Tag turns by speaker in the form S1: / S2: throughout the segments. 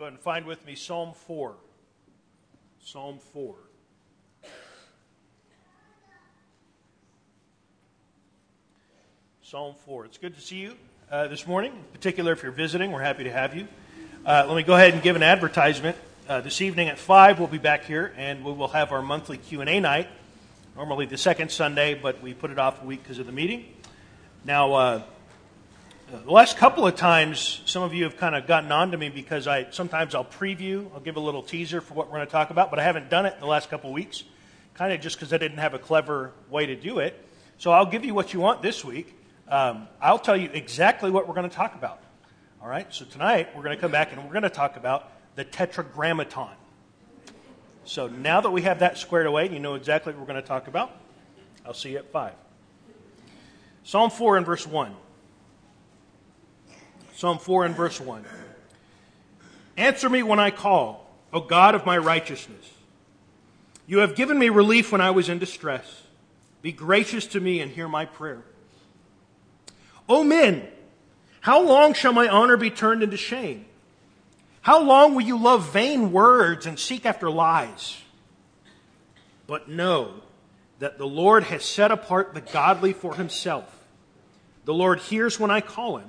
S1: Go ahead and find with me Psalm 4. Psalm 4. Psalm 4. It's good to see you uh, this morning. In particular, if you're visiting, we're happy to have you. Uh, let me go ahead and give an advertisement. Uh, this evening at 5, we'll be back here, and we will have our monthly Q&A night. Normally the second Sunday, but we put it off a week because of the meeting. Now, uh, the last couple of times, some of you have kind of gotten on to me because I sometimes I'll preview, I'll give a little teaser for what we're going to talk about, but I haven't done it in the last couple of weeks, kind of just because I didn't have a clever way to do it. So I'll give you what you want this week. Um, I'll tell you exactly what we're going to talk about. All right. So tonight we're going to come back and we're going to talk about the Tetragrammaton. So now that we have that squared away, you know exactly what we're going to talk about, I'll see you at five. Psalm 4 and verse 1. Psalm 4 and verse 1. Answer me when I call, O God of my righteousness. You have given me relief when I was in distress. Be gracious to me and hear my prayer. O men, how long shall my honor be turned into shame? How long will you love vain words and seek after lies? But know that the Lord has set apart the godly for himself. The Lord hears when I call him.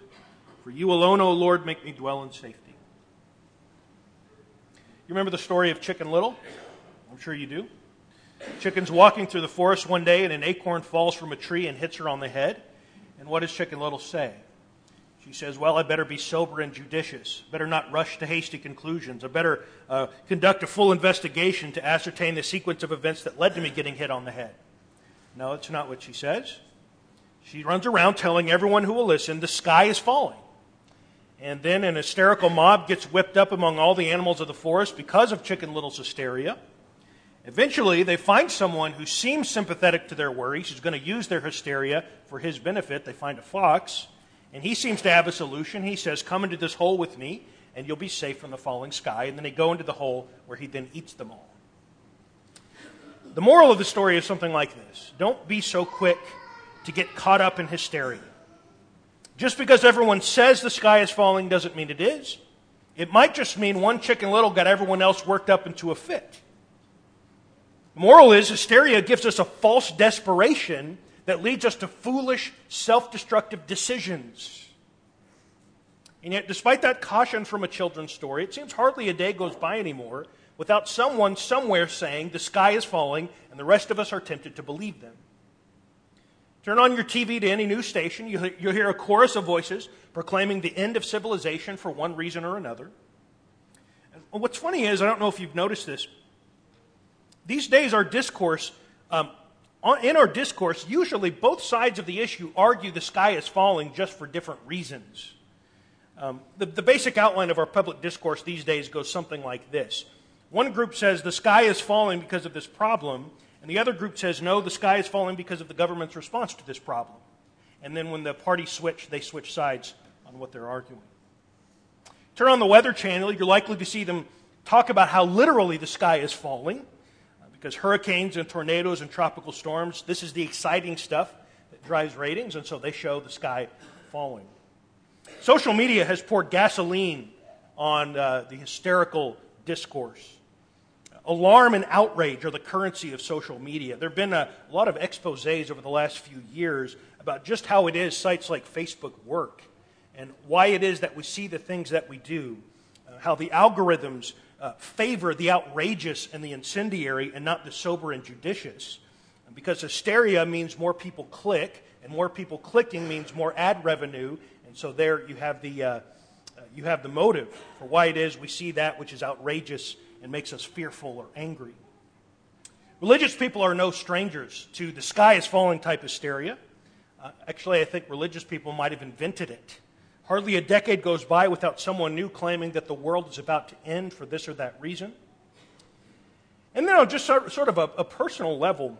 S1: For you alone, O Lord, make me dwell in safety. You remember the story of Chicken Little? I'm sure you do. Chicken's walking through the forest one day, and an acorn falls from a tree and hits her on the head. And what does Chicken Little say? She says, Well, I better be sober and judicious. Better not rush to hasty conclusions. I better uh, conduct a full investigation to ascertain the sequence of events that led to me getting hit on the head. No, it's not what she says. She runs around telling everyone who will listen the sky is falling. And then an hysterical mob gets whipped up among all the animals of the forest because of Chicken Little's hysteria. Eventually, they find someone who seems sympathetic to their worries, who's going to use their hysteria for his benefit. They find a fox, and he seems to have a solution. He says, Come into this hole with me, and you'll be safe from the falling sky. And then they go into the hole where he then eats them all. The moral of the story is something like this Don't be so quick to get caught up in hysteria. Just because everyone says the sky is falling doesn't mean it is. It might just mean one chicken little got everyone else worked up into a fit. Moral is hysteria gives us a false desperation that leads us to foolish, self destructive decisions. And yet, despite that caution from a children's story, it seems hardly a day goes by anymore without someone somewhere saying the sky is falling, and the rest of us are tempted to believe them. Turn on your TV to any news station, you'll hear a chorus of voices proclaiming the end of civilization for one reason or another. What's funny is, I don't know if you've noticed this, these days our discourse, um, in our discourse, usually both sides of the issue argue the sky is falling just for different reasons. Um, the, the basic outline of our public discourse these days goes something like this One group says the sky is falling because of this problem, and the other group says, no, the sky is falling because of the government's response to this problem. And then when the parties switch, they switch sides on what they're arguing. Turn on the Weather Channel, you're likely to see them talk about how literally the sky is falling. Uh, because hurricanes and tornadoes and tropical storms, this is the exciting stuff that drives ratings, and so they show the sky falling. Social media has poured gasoline on uh, the hysterical discourse. Alarm and outrage are the currency of social media. There have been a, lot of exposes over the last few years about just how it is sites like Facebook work and why it is that we see the things that we do, uh, how the algorithms uh, favor the outrageous and the incendiary and not the sober and judicious. Because hysteria means more people click, and more people clicking means more ad revenue, and so there you have the, uh, uh you have the motive for why it is we see that which is outrageous and makes us fearful or angry. Religious people are no strangers to the sky is falling type hysteria. Uh, actually, I think religious people might have invented it. Hardly a decade goes by without someone new claiming that the world is about to end for this or that reason. And then on just sort of a, a personal level,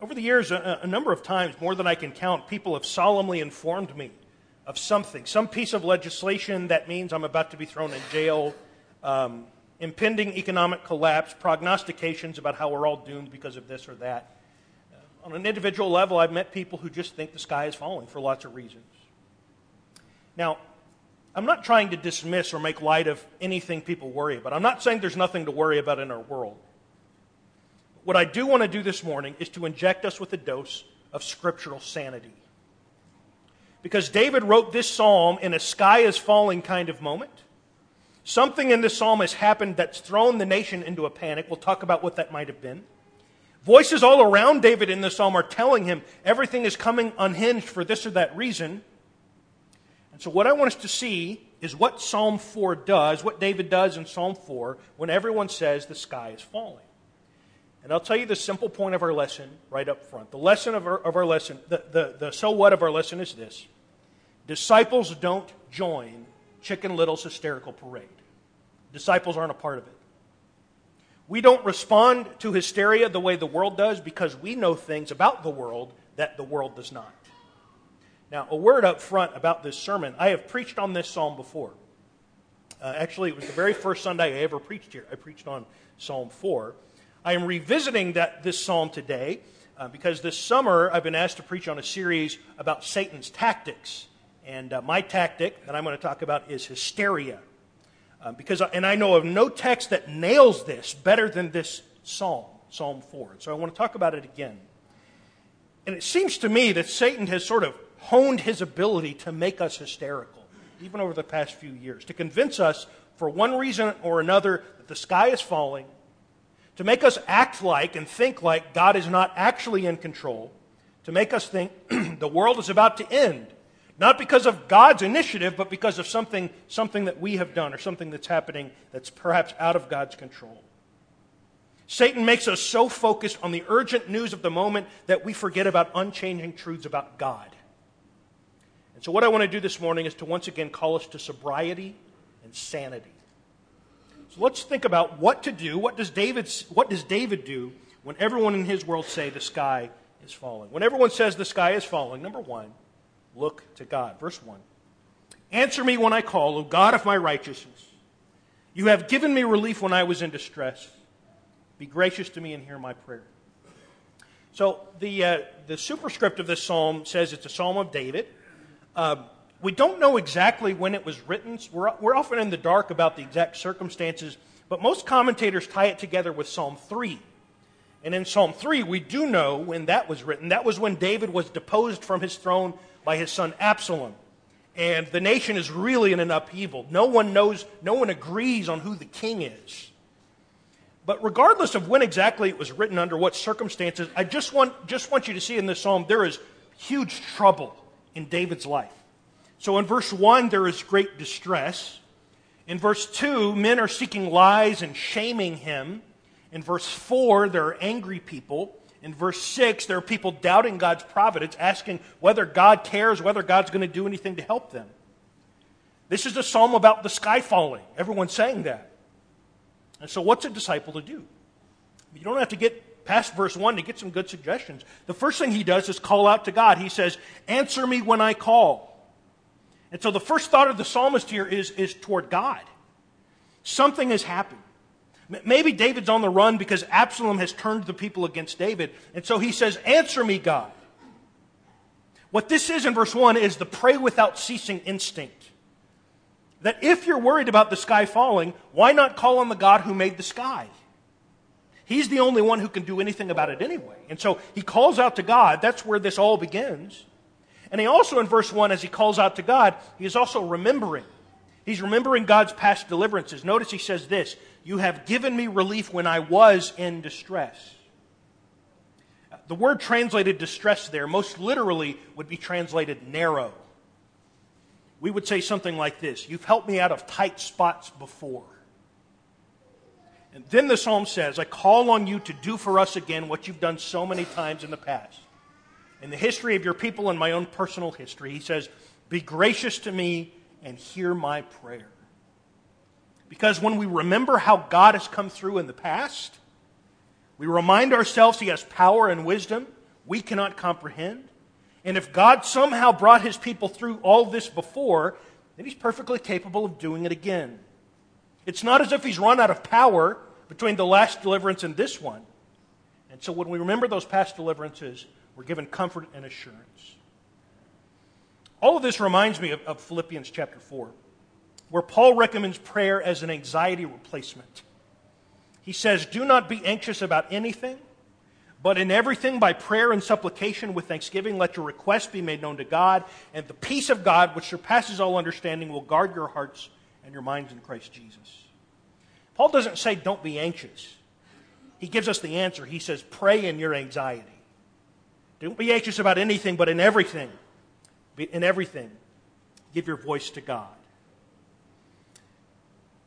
S1: over the years, a, a number of times, more than I can count, people have solemnly informed me of something, some piece of legislation that means I'm about to be thrown in jail, um, impending economic collapse, prognostications about how we're all doomed because of this or that. Uh, on an individual level, I've met people who just think the sky is falling for lots of reasons. Now, I'm not trying to dismiss or make light of anything people worry about. I'm not saying there's nothing to worry about in our world. What I do want to do this morning is to inject us with a dose of scriptural sanity. Because David wrote this psalm in a sky is falling kind of moment. Something in this psalm has happened that's thrown the nation into a panic. We'll talk about what that might have been. Voices all around David in this psalm are telling him everything is coming unhinged for this or that reason. And so, what I want us to see is what Psalm 4 does, what David does in Psalm 4 when everyone says the sky is falling. And I'll tell you the simple point of our lesson right up front. The lesson of our, of our lesson, the, the, the so what of our lesson is this disciples don't join Chicken Little's hysterical parade. Disciples aren't a part of it. We don't respond to hysteria the way the world does because we know things about the world that the world does not. Now, a word up front about this sermon. I have preached on this psalm before. Uh, actually, it was the very first Sunday I ever preached here. I preached on Psalm 4. I am revisiting that, this psalm today uh, because this summer I've been asked to preach on a series about Satan's tactics. And uh, my tactic that I'm going to talk about is hysteria. Uh, because, and I know of no text that nails this better than this psalm, Psalm 4. So I want to talk about it again. And it seems to me that Satan has sort of honed his ability to make us hysterical, even over the past few years, to convince us, for one reason or another, that the sky is falling to make us act like and think like God is not actually in control, to make us think the world is about to end, not because of God's initiative, but because of something, something that we have done or something that's happening that's perhaps out of God's control. Satan makes us so focused on the urgent news of the moment that we forget about unchanging truths about God. And so, what I want to do this morning is to once again call us to sobriety and sanity. So let's think about what to do. What does David, what does David do when everyone in his world say the sky is falling? When everyone says the sky is falling, number one, look to God. Verse 1. Answer me when I call, O God of my righteousness. You have given me relief when I was in distress. Be gracious to me and hear my prayer. So the, uh, the superscript of this psalm says it's a psalm of David. Um, we don't know exactly when it was written. We're, we're often in the dark about the exact circumstances, but most commentators tie it together with Psalm 3. And in Psalm 3, we do know when that was written. That was when David was deposed from his throne by his son Absalom. And the nation is really in an upheaval. No one knows, no one agrees on who the king is. But regardless of when exactly it was written, under what circumstances, I just want, just want you to see in this psalm there is huge trouble in David's life. So in verse 1, there is great distress. In verse 2, men are seeking lies and shaming him. In verse 4, there are angry people. In verse 6, there are people doubting God's providence, asking whether God cares, whether God's going to do anything to help them. This is a psalm about the sky falling. Everyone's saying that. And so, what's a disciple to do? You don't have to get past verse 1 to get some good suggestions. The first thing he does is call out to God. He says, Answer me when I call. And so the first thought of the psalmist here is, is toward God. Something has happened. Maybe David's on the run because Absalom has turned the people against David. And so he says, Answer me, God. What this is in verse 1 is the pray without ceasing instinct. That if you're worried about the sky falling, why not call on the God who made the sky? He's the only one who can do anything about it anyway. And so he calls out to God. That's where this all begins. And he also, in verse 1, as he calls out to God, he is also remembering. He's remembering God's past deliverances. Notice he says this You have given me relief when I was in distress. The word translated distress there, most literally, would be translated narrow. We would say something like this You've helped me out of tight spots before. And then the psalm says, I call on you to do for us again what you've done so many times in the past in the history of your people and my own personal history. He says, Be gracious to me and hear my prayer. Because when we remember how God has come through in the past, we remind ourselves He has power and wisdom we cannot comprehend. And if God somehow brought His people through all this before, then He's perfectly capable of doing it again. It's not as if He's run out of power between the last deliverance and this one. And so when we remember those past deliverances, we're given comfort and assurance. All of this reminds me of, of Philippians chapter 4, where Paul recommends prayer as an anxiety replacement. He says, Do not be anxious about anything, but in everything by prayer and supplication with thanksgiving, let your requests be made known to God, and the peace of God, which surpasses all understanding, will guard your hearts and your minds in Christ Jesus. Paul doesn't say, Don't be anxious. He gives us the answer. He says, Pray in your anxiety. Don't be anxious about anything, but in everything, in everything, give your voice to God.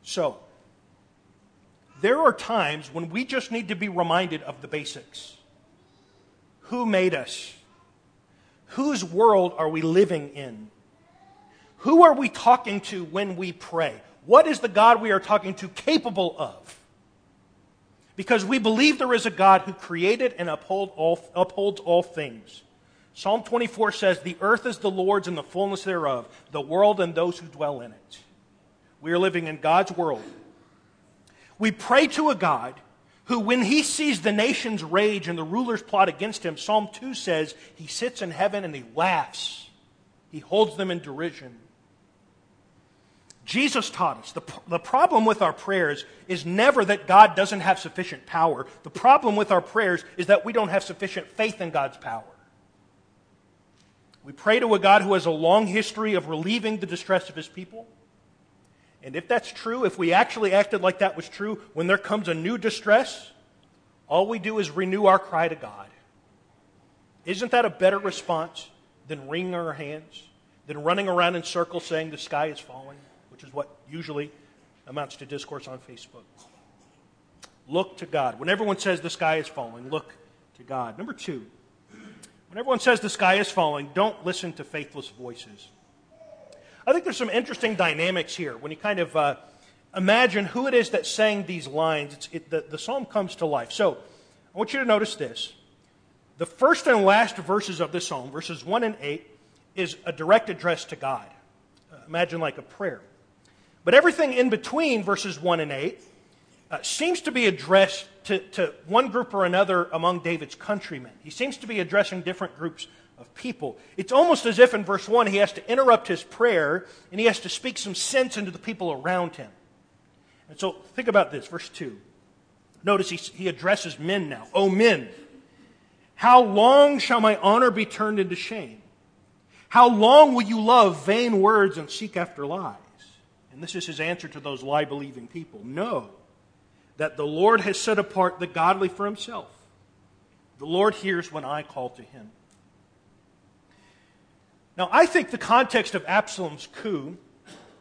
S1: So, there are times when we just need to be reminded of the basics. Who made us? Whose world are we living in? Who are we talking to when we pray? What is the God we are talking to capable of? Because we believe there is a God who created and uphold all, upholds all things. Psalm 24 says, The earth is the Lord's and the fullness thereof, the world and those who dwell in it. We are living in God's world. We pray to a God who, when he sees the nations rage and the rulers plot against him, Psalm 2 says, he sits in heaven and he laughs. He holds them in derision. Jesus taught us the, the problem with our prayers is never that God doesn't have sufficient power. The problem with our prayers is that we don't have sufficient faith in God's power. We pray to a God who has a long history of relieving the distress of his people. And if that's true, if we actually acted like that was true, when there comes a new distress, all we do is renew our cry to God. Isn't that a better response than wringing our hands, than running around in circles saying the sky is falling, which is what usually amounts to discourse on Facebook? Look to God. When everyone says the sky is falling, look to God. Number two, when everyone says the sky is falling, don't listen to faithless voices. I think there's some interesting dynamics here when you kind of uh, imagine who it is that sang these lines. It, the, the psalm comes to life. So I want you to notice this. The first and last verses of this psalm, verses 1 and 8, is a direct address to God. Uh, imagine like a prayer. But everything in between verses 1 and 8 uh, seems to be addressed to, to one group or another among David's countrymen. He seems to be addressing different groups of people. It's almost as if in verse 1 he has to interrupt his prayer and he has to speak some sense into the people around him. And so think about this, verse 2. Notice he, he addresses men now. O men, how long shall my honor be turned into shame? How long will you love vain words and seek after lies? And this is his answer to those lie believing people. Know that the Lord has set apart the godly for himself. The Lord hears when I call to him. Now, I think the context of Absalom's coup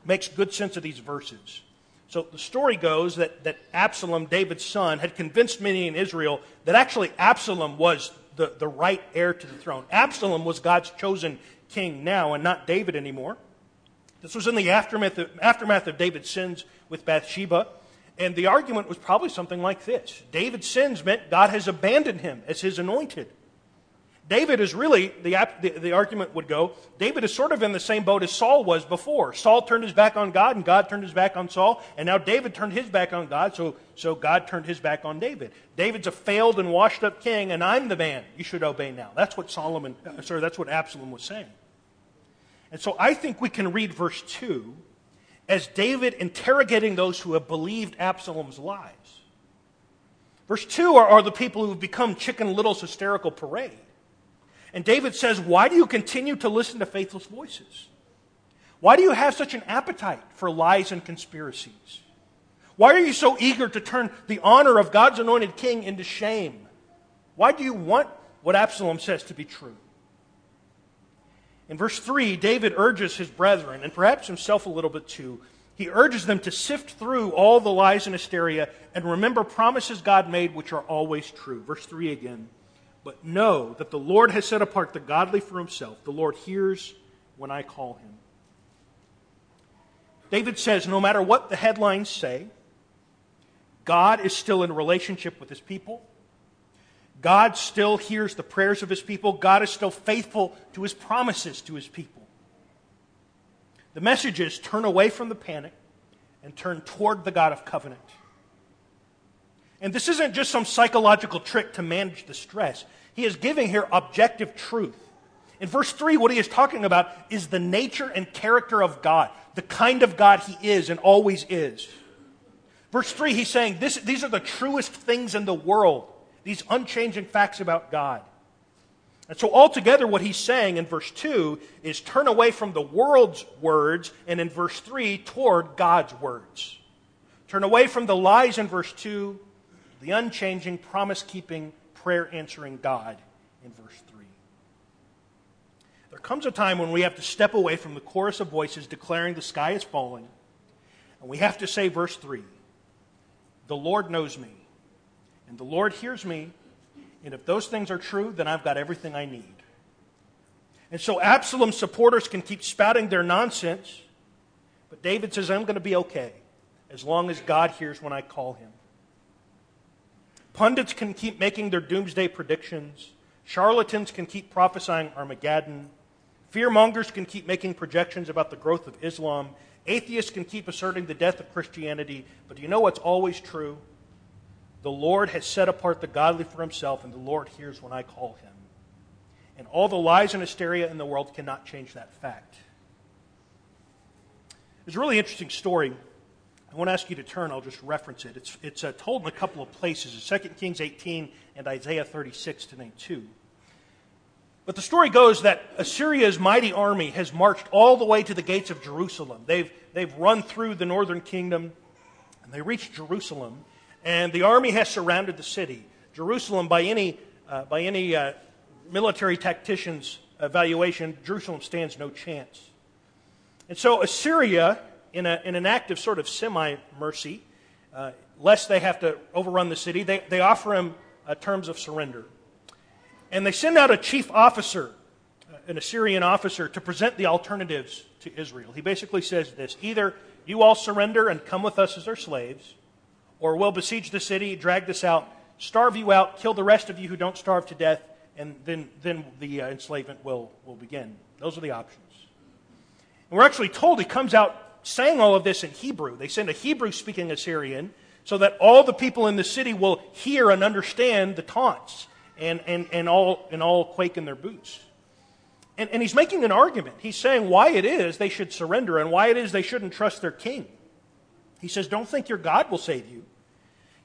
S1: makes good sense of these verses. So the story goes that, that Absalom, David's son, had convinced many in Israel that actually Absalom was the, the right heir to the throne. Absalom was God's chosen king now and not David anymore. This was in the aftermath of, aftermath of David's sins with Bathsheba. And the argument was probably something like this David's sins meant God has abandoned him as his anointed. David is really, the, the, the, argument would go, David is sort of in the same boat as Saul was before. Saul turned his back on God, and God turned his back on Saul, and now David turned his back on God, so, so God turned his back on David. David's a failed and washed up king, and I'm the man you should obey now. That's what Solomon, uh, sorry, that's what Absalom was saying. And so I think we can read verse 2 as David interrogating those who have believed Absalom's lies. Verse 2 are, are the people who have become chicken little's hysterical parade. And David says, Why do you continue to listen to faithless voices? Why do you have such an appetite for lies and conspiracies? Why are you so eager to turn the honor of God's anointed king into shame? Why do you want what Absalom says to be true? In verse 3, David urges his brethren, and perhaps himself a little bit too, he urges them to sift through all the lies and hysteria and remember promises God made which are always true. Verse 3 again. But know that the Lord has set apart the godly for himself. The Lord hears when I call him. David says no matter what the headlines say, God is still in relationship with his people. God still hears the prayers of his people. God is still faithful to his promises to his people. The message is turn away from the panic and turn toward the God of covenant. And this isn't just some psychological trick to manage the stress. He is giving here objective truth. In verse 3, what he is talking about is the nature and character of God, the kind of God he is and always is. Verse 3, he's saying this, these are the truest things in the world, these unchanging facts about God. And so, altogether, what he's saying in verse 2 is turn away from the world's words, and in verse 3, toward God's words. Turn away from the lies in verse 2, the unchanging, promise keeping, prayer answering God in verse 3. There comes a time when we have to step away from the chorus of voices declaring the sky is falling, and we have to say, verse 3 The Lord knows me, and the Lord hears me, and if those things are true, then I've got everything I need. And so Absalom's supporters can keep spouting their nonsense, but David says, I'm going to be okay as long as God hears when I call him. Pundits can keep making their doomsday predictions. Charlatans can keep prophesying Armageddon. Fearmongers can keep making projections about the growth of Islam. Atheists can keep asserting the death of Christianity. But do you know what's always true? The Lord has set apart the godly for himself, and the Lord hears when I call him. And all the lies and hysteria in the world cannot change that fact. There's a really interesting story I won't ask you to turn, I'll just reference it. It's, it's uh, told in a couple of places 2 Kings 18 and Isaiah 36 to name two. But the story goes that Assyria's mighty army has marched all the way to the gates of Jerusalem. They've, they've run through the northern kingdom and they reached Jerusalem, and the army has surrounded the city. Jerusalem, by any, uh, by any uh, military tactician's evaluation, Jerusalem stands no chance. And so Assyria in, a, in an act of sort of semi mercy, uh, lest they have to overrun the city, they, they offer him uh, terms of surrender. And they send out a chief officer, uh, an Assyrian officer, to present the alternatives to Israel. He basically says this either you all surrender and come with us as our slaves, or we'll besiege the city, drag this out, starve you out, kill the rest of you who don't starve to death, and then, then the uh, enslavement will, will begin. Those are the options. And we're actually told he comes out saying all of this in Hebrew. They send a Hebrew speaking Assyrian so that all the people in the city will hear and understand the taunts and, and, and, all, and all quake in their boots. And, and he's making an argument. He's saying why it is they should surrender and why it is they shouldn't trust their king. He says, Don't think your God will save you.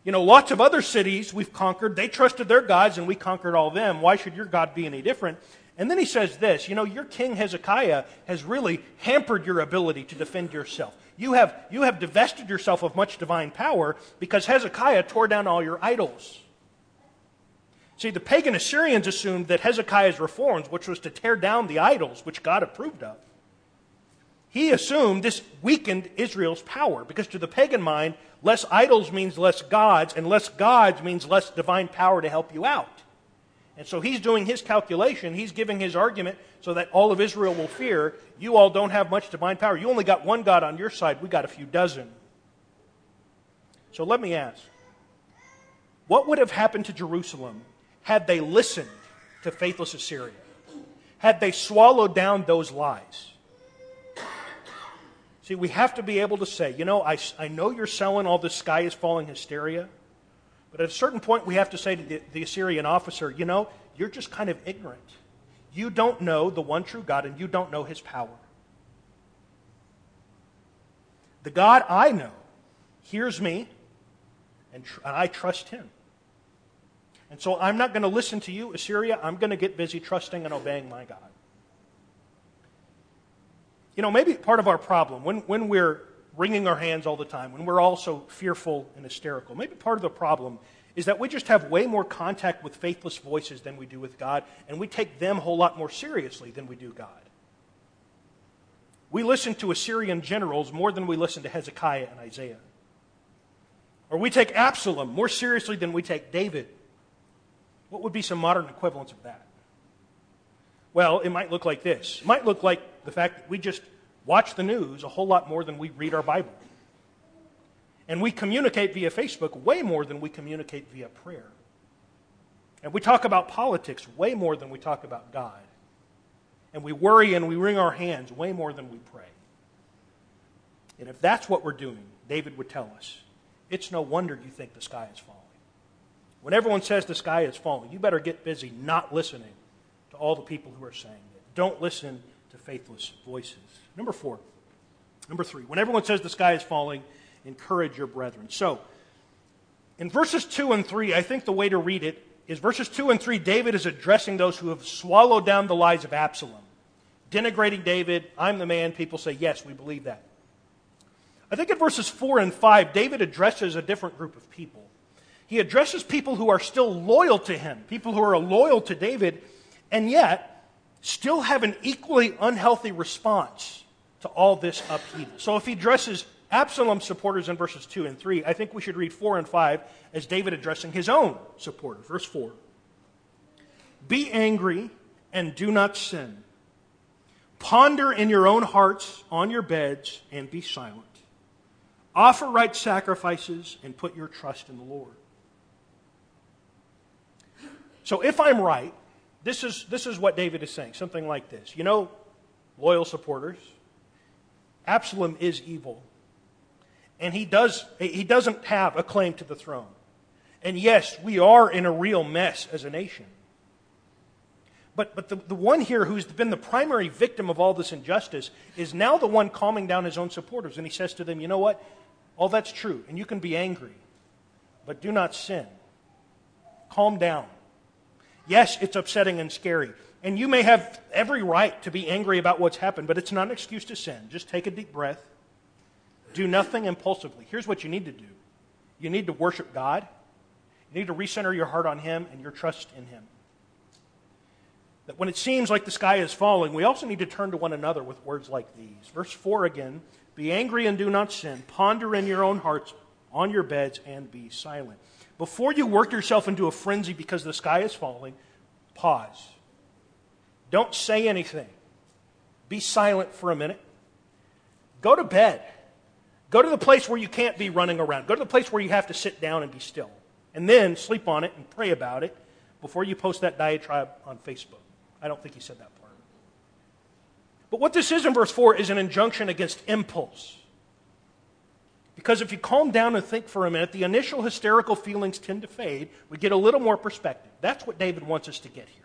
S1: You know, lots of other cities we've conquered, they trusted their gods and we conquered all them. Why should your God be any different? And then he says this you know, your king Hezekiah has really hampered your ability to defend yourself. You have, you have divested yourself of much divine power because Hezekiah tore down all your idols. See, the pagan Assyrians assumed that Hezekiah's reforms, which was to tear down the idols which God approved of, he assumed this weakened Israel's power because to the pagan mind, less idols means less gods, and less gods means less divine power to help you out. And so he's doing his calculation. He's giving his argument so that all of Israel will fear you all don't have much divine power. You only got one God on your side, we got a few dozen. So let me ask what would have happened to Jerusalem had they listened to faithless Assyria? Had they swallowed down those lies? See, we have to be able to say, you know, I, I know you're selling all this sky is falling hysteria. But at a certain point, we have to say to the, the Assyrian officer, you know, you're just kind of ignorant. You don't know the one true God, and you don't know his power. The God I know hears me, and, tr- and I trust him. And so I'm not going to listen to you, Assyria. I'm going to get busy trusting and obeying my God. You know, maybe part of our problem, when, when we're wringing our hands all the time, when we're all so fearful and hysterical. Maybe part of the problem is that we just have way more contact with faithless voices than we do with God, and we take them a whole lot more seriously than we do God. We listen to Assyrian generals more than we listen to Hezekiah and Isaiah. Or we take Absalom more seriously than we take David. What would be some modern equivalents of that? Well, it might look like this. It might look like the fact that we just watch the news a whole lot more than we read our Bible. And we communicate via Facebook way more than we communicate via prayer. And we talk about politics way more than we talk about God. And we worry and we wring our hands way more than we pray. And if that's what we're doing, David would tell us, it's no wonder you think the sky is falling. When everyone says the sky is falling, you better get busy not listening to all the people who are saying it. Don't listen to faithless voices. Number four. Number three. When everyone says the sky is falling, encourage your brethren. So, in verses 2 and 3, I think the way to read it is verses 2 and 3, David is addressing those who have swallowed down the lies of Absalom. Denigrating David, I'm the man. People say, yes, we believe that. I think in verses 4 and 5, David addresses a different group of people. He addresses people who are still loyal to him, people who are loyal to David, and yet still have an equally unhealthy response to all this upheaval. So if he addresses Absalom's supporters in verses 2 and 3, I think we should read 4 and 5 as David addressing his own supporters. Verse 4 Be angry and do not sin. Ponder in your own hearts on your beds and be silent. Offer right sacrifices and put your trust in the Lord. So if I'm right, this is, this is what David is saying something like this. You know, loyal supporters, Absalom is evil. And he, does, he doesn't have a claim to the throne. And yes, we are in a real mess as a nation. But, but the, the one here who's been the primary victim of all this injustice is now the one calming down his own supporters. And he says to them, You know what? All that's true. And you can be angry, but do not sin. Calm down. Yes, it's upsetting and scary. And you may have every right to be angry about what's happened, but it's not an excuse to sin. Just take a deep breath. Do nothing impulsively. Here's what you need to do you need to worship God, you need to recenter your heart on Him and your trust in Him. That when it seems like the sky is falling, we also need to turn to one another with words like these. Verse 4 again Be angry and do not sin. Ponder in your own hearts on your beds and be silent. Before you work yourself into a frenzy because the sky is falling, pause. Don't say anything. Be silent for a minute. Go to bed. Go to the place where you can't be running around. Go to the place where you have to sit down and be still. And then sleep on it and pray about it before you post that diatribe on Facebook. I don't think he said that part. But what this is in verse 4 is an injunction against impulse. Because if you calm down and think for a minute, the initial hysterical feelings tend to fade. We get a little more perspective. That's what David wants us to get here.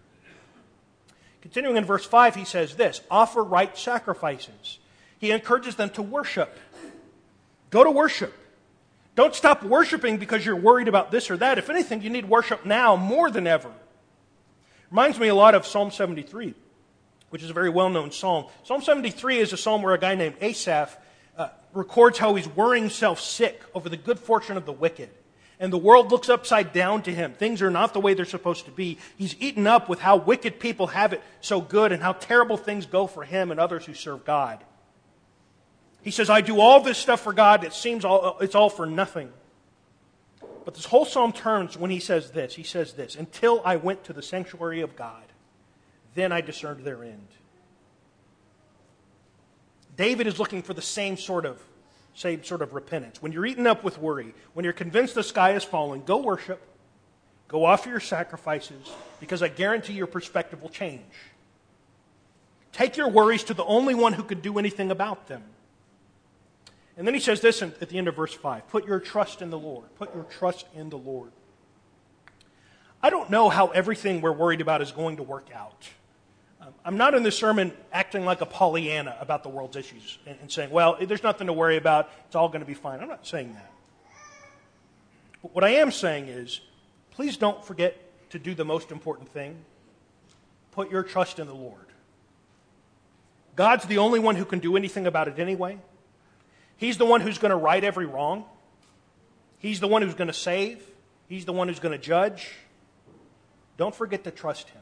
S1: Continuing in verse 5, he says this offer right sacrifices. He encourages them to worship. Go to worship. Don't stop worshiping because you're worried about this or that. If anything, you need worship now more than ever. Reminds me a lot of Psalm 73, which is a very well known psalm. Psalm 73 is a psalm where a guy named Asaph records how he's worrying himself sick over the good fortune of the wicked. And the world looks upside down to him. Things are not the way they're supposed to be. He's eaten up with how wicked people have it so good and how terrible things go for him and others who serve God. He says, I do all this stuff for God. It seems all, it's all for nothing. But this whole psalm turns when he says this. He says this Until I went to the sanctuary of God, then I discerned their end. David is looking for the same sort of same sort of repentance. When you're eaten up with worry, when you're convinced the sky is falling, go worship. Go offer your sacrifices because I guarantee your perspective will change. Take your worries to the only one who could do anything about them. And then he says this at the end of verse 5 Put your trust in the Lord. Put your trust in the Lord. I don't know how everything we're worried about is going to work out. Um, I'm not in this sermon acting like a Pollyanna about the world's issues and, and saying, well, there's nothing to worry about. It's all going to be fine. I'm not saying that. But what I am saying is, please don't forget to do the most important thing put your trust in the Lord. God's the only one who can do anything about it anyway. He's the one who's going to right every wrong. He's the one who's going to save. He's the one who's going to judge. Don't forget to trust Him.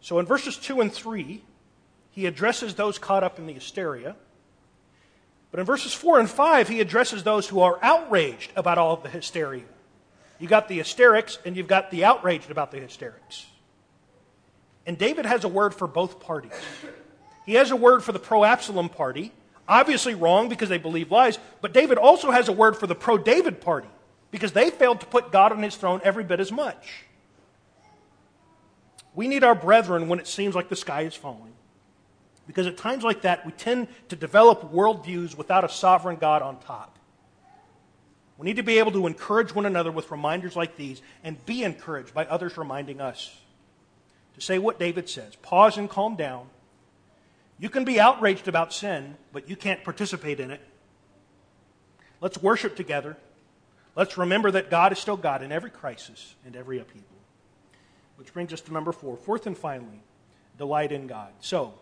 S1: So in verses 2 and 3, he addresses those caught up in the hysteria. But in verses 4 and 5, he addresses those who are outraged about all the hysteria. You got the hysterics and you've got the outraged about the hysterics. And David has a word for both parties. He has a word for the pro Absalom party, obviously wrong because they believe lies, but David also has a word for the pro David party because they failed to put God on his throne every bit as much. We need our brethren when it seems like the sky is falling. Because at times like that, we tend to develop worldviews without a sovereign God on top. We need to be able to encourage one another with reminders like these and be encouraged by others reminding us to say what David says pause and calm down. You can be outraged about sin, but you can't participate in it. Let's worship together. Let's remember that God is still God in every crisis and every upheaval. Which brings us to number four. Fourth and finally, delight in God. So,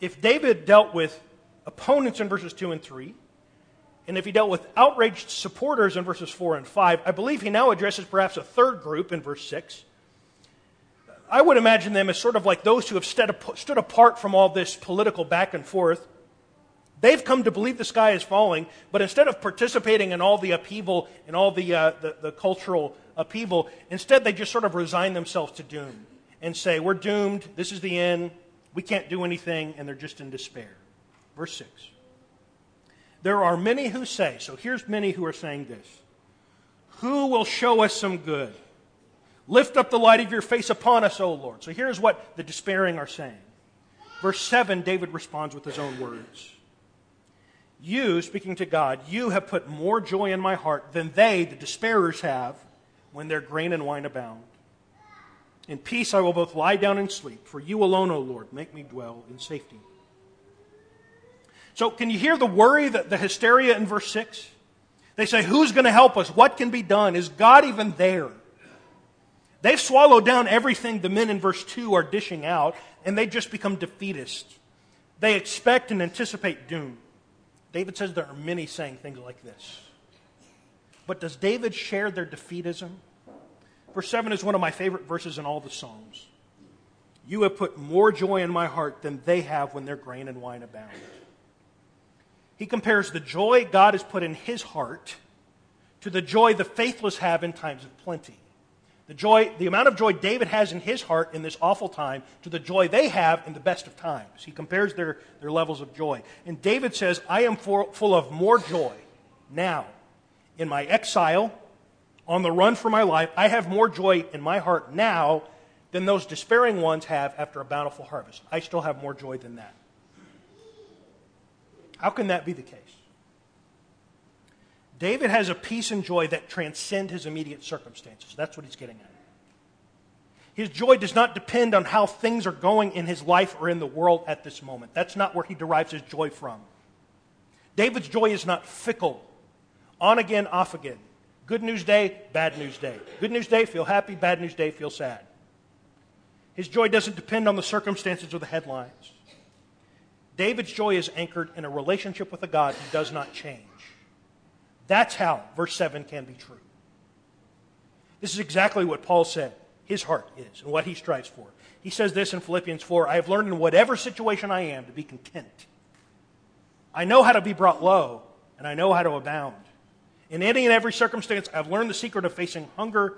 S1: if David dealt with opponents in verses 2 and 3, and if he dealt with outraged supporters in verses 4 and 5, I believe he now addresses perhaps a third group in verse 6. I would imagine them as sort of like those who have stood apart from all this political back and forth. They've come to believe the sky is falling, but instead of participating in all the upheaval and all the, uh, the, the cultural upheaval, instead they just sort of resign themselves to doom and say, We're doomed, this is the end, we can't do anything, and they're just in despair. Verse 6. There are many who say, so here's many who are saying this Who will show us some good? Lift up the light of your face upon us, O Lord. So here's what the despairing are saying. Verse 7, David responds with his own words. You, speaking to God, you have put more joy in my heart than they, the despairers, have when their grain and wine abound. In peace I will both lie down and sleep, for you alone, O Lord, make me dwell in safety. So, can you hear the worry, the, the hysteria in verse 6? They say, Who's going to help us? What can be done? Is God even there? They've swallowed down everything the men in verse 2 are dishing out, and they just become defeatists. They expect and anticipate doom. David says there are many saying things like this. But does David share their defeatism? Verse 7 is one of my favorite verses in all the Psalms. You have put more joy in my heart than they have when their grain and wine abound. He compares the joy God has put in his heart to the joy the faithless have in times of plenty. The joy, the amount of joy David has in his heart in this awful time to the joy they have in the best of times. He compares their, their levels of joy. And David says, I am full of more joy now in my exile, on the run for my life. I have more joy in my heart now than those despairing ones have after a bountiful harvest. I still have more joy than that. How can that be the case? David has a peace and joy that transcend his immediate circumstances. That's what he's getting at. His joy does not depend on how things are going in his life or in the world at this moment. That's not where he derives his joy from. David's joy is not fickle, on again, off again. Good news day, bad news day. Good news day, feel happy. Bad news day, feel sad. His joy doesn't depend on the circumstances or the headlines. David's joy is anchored in a relationship with a God who does not change. That's how verse 7 can be true. This is exactly what Paul said his heart is and what he strives for. He says this in Philippians 4 I have learned in whatever situation I am to be content. I know how to be brought low, and I know how to abound. In any and every circumstance, I've learned the secret of facing hunger,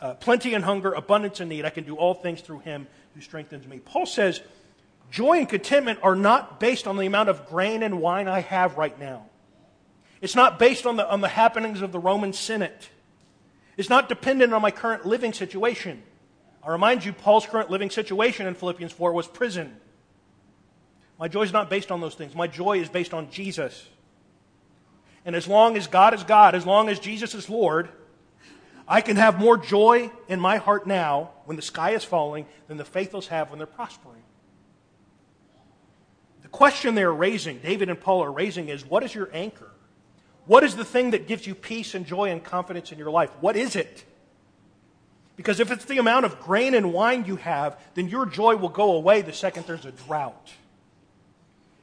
S1: uh, plenty and hunger, abundance and need. I can do all things through him who strengthens me. Paul says, Joy and contentment are not based on the amount of grain and wine I have right now. It's not based on the, on the happenings of the Roman Senate. It's not dependent on my current living situation. I remind you, Paul's current living situation in Philippians 4 was prison. My joy is not based on those things. My joy is based on Jesus. And as long as God is God, as long as Jesus is Lord, I can have more joy in my heart now when the sky is falling than the faithless have when they're prospering. The question they're raising, David and Paul are raising, is what is your anchor? What is the thing that gives you peace and joy and confidence in your life? What is it? Because if it's the amount of grain and wine you have, then your joy will go away the second there's a drought.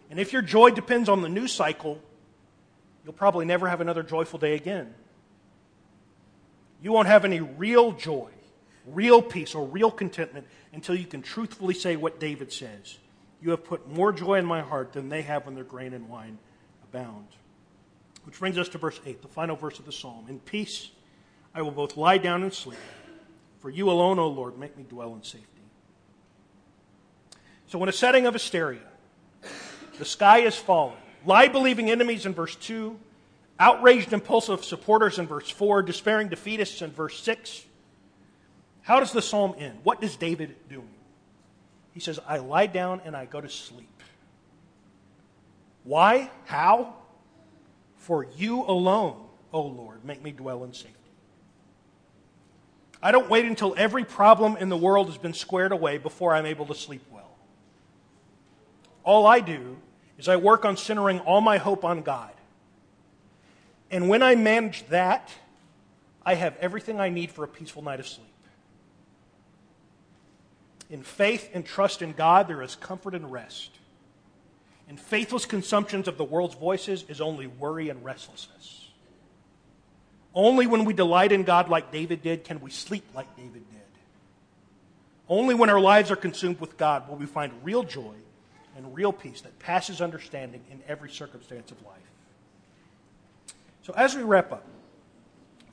S1: And if your joy depends on the news cycle, you'll probably never have another joyful day again. You won't have any real joy, real peace, or real contentment until you can truthfully say what David says you have put more joy in my heart than they have when their grain and wine abound. Which brings us to verse 8, the final verse of the psalm. In peace I will both lie down and sleep, for you alone, O Lord, make me dwell in safety. So, in a setting of hysteria, the sky is falling. Lie believing enemies in verse 2, outraged impulsive supporters in verse 4, despairing defeatists in verse 6. How does the psalm end? What does David do? He says, I lie down and I go to sleep. Why? How? For you alone, O Lord, make me dwell in safety. I don't wait until every problem in the world has been squared away before I'm able to sleep well. All I do is I work on centering all my hope on God. And when I manage that, I have everything I need for a peaceful night of sleep. In faith and trust in God, there is comfort and rest. In faithless consumptions of the world's voices is only worry and restlessness. Only when we delight in God like David did can we sleep like David did. Only when our lives are consumed with God will we find real joy and real peace that passes understanding in every circumstance of life. So, as we wrap up,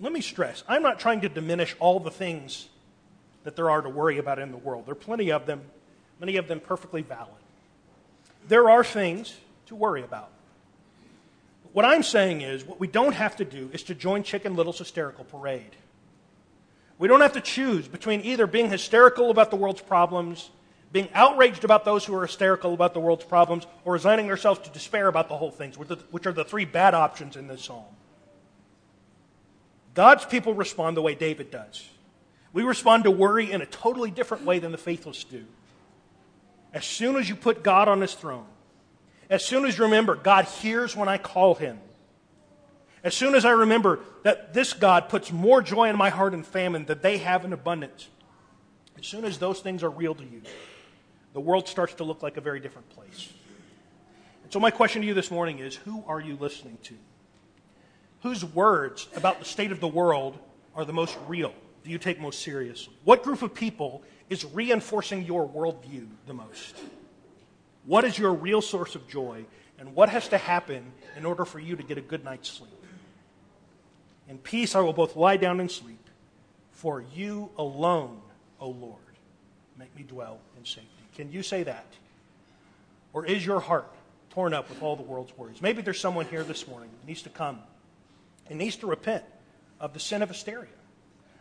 S1: let me stress I'm not trying to diminish all the things that there are to worry about in the world. There are plenty of them, many of them perfectly valid. There are things to worry about. What I'm saying is, what we don't have to do is to join Chicken Little's hysterical parade. We don't have to choose between either being hysterical about the world's problems, being outraged about those who are hysterical about the world's problems, or resigning ourselves to despair about the whole things, which are the three bad options in this psalm. God's people respond the way David does. We respond to worry in a totally different way than the faithless do. As soon as you put God on his throne, as soon as you remember God hears when I call him, as soon as I remember that this God puts more joy in my heart in famine than they have in abundance, as soon as those things are real to you, the world starts to look like a very different place. And so, my question to you this morning is who are you listening to? Whose words about the state of the world are the most real? Do you take most seriously? What group of people is reinforcing your worldview the most? What is your real source of joy? And what has to happen in order for you to get a good night's sleep? In peace I will both lie down and sleep, for you alone, O Lord, make me dwell in safety. Can you say that? Or is your heart torn up with all the world's worries? Maybe there's someone here this morning that needs to come and needs to repent of the sin of hysteria,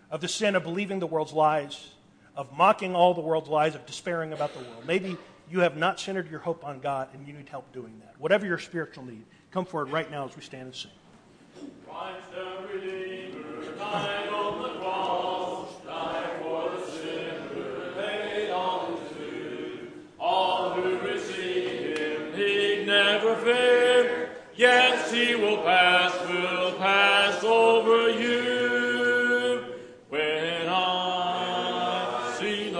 S1: of the sin of believing the world's lies, of mocking all the world's lies, of despairing about the world. Maybe you have not centered your hope on God and you need help doing that. Whatever your spiritual need, come forward right now as we stand and sing.
S2: Yes, he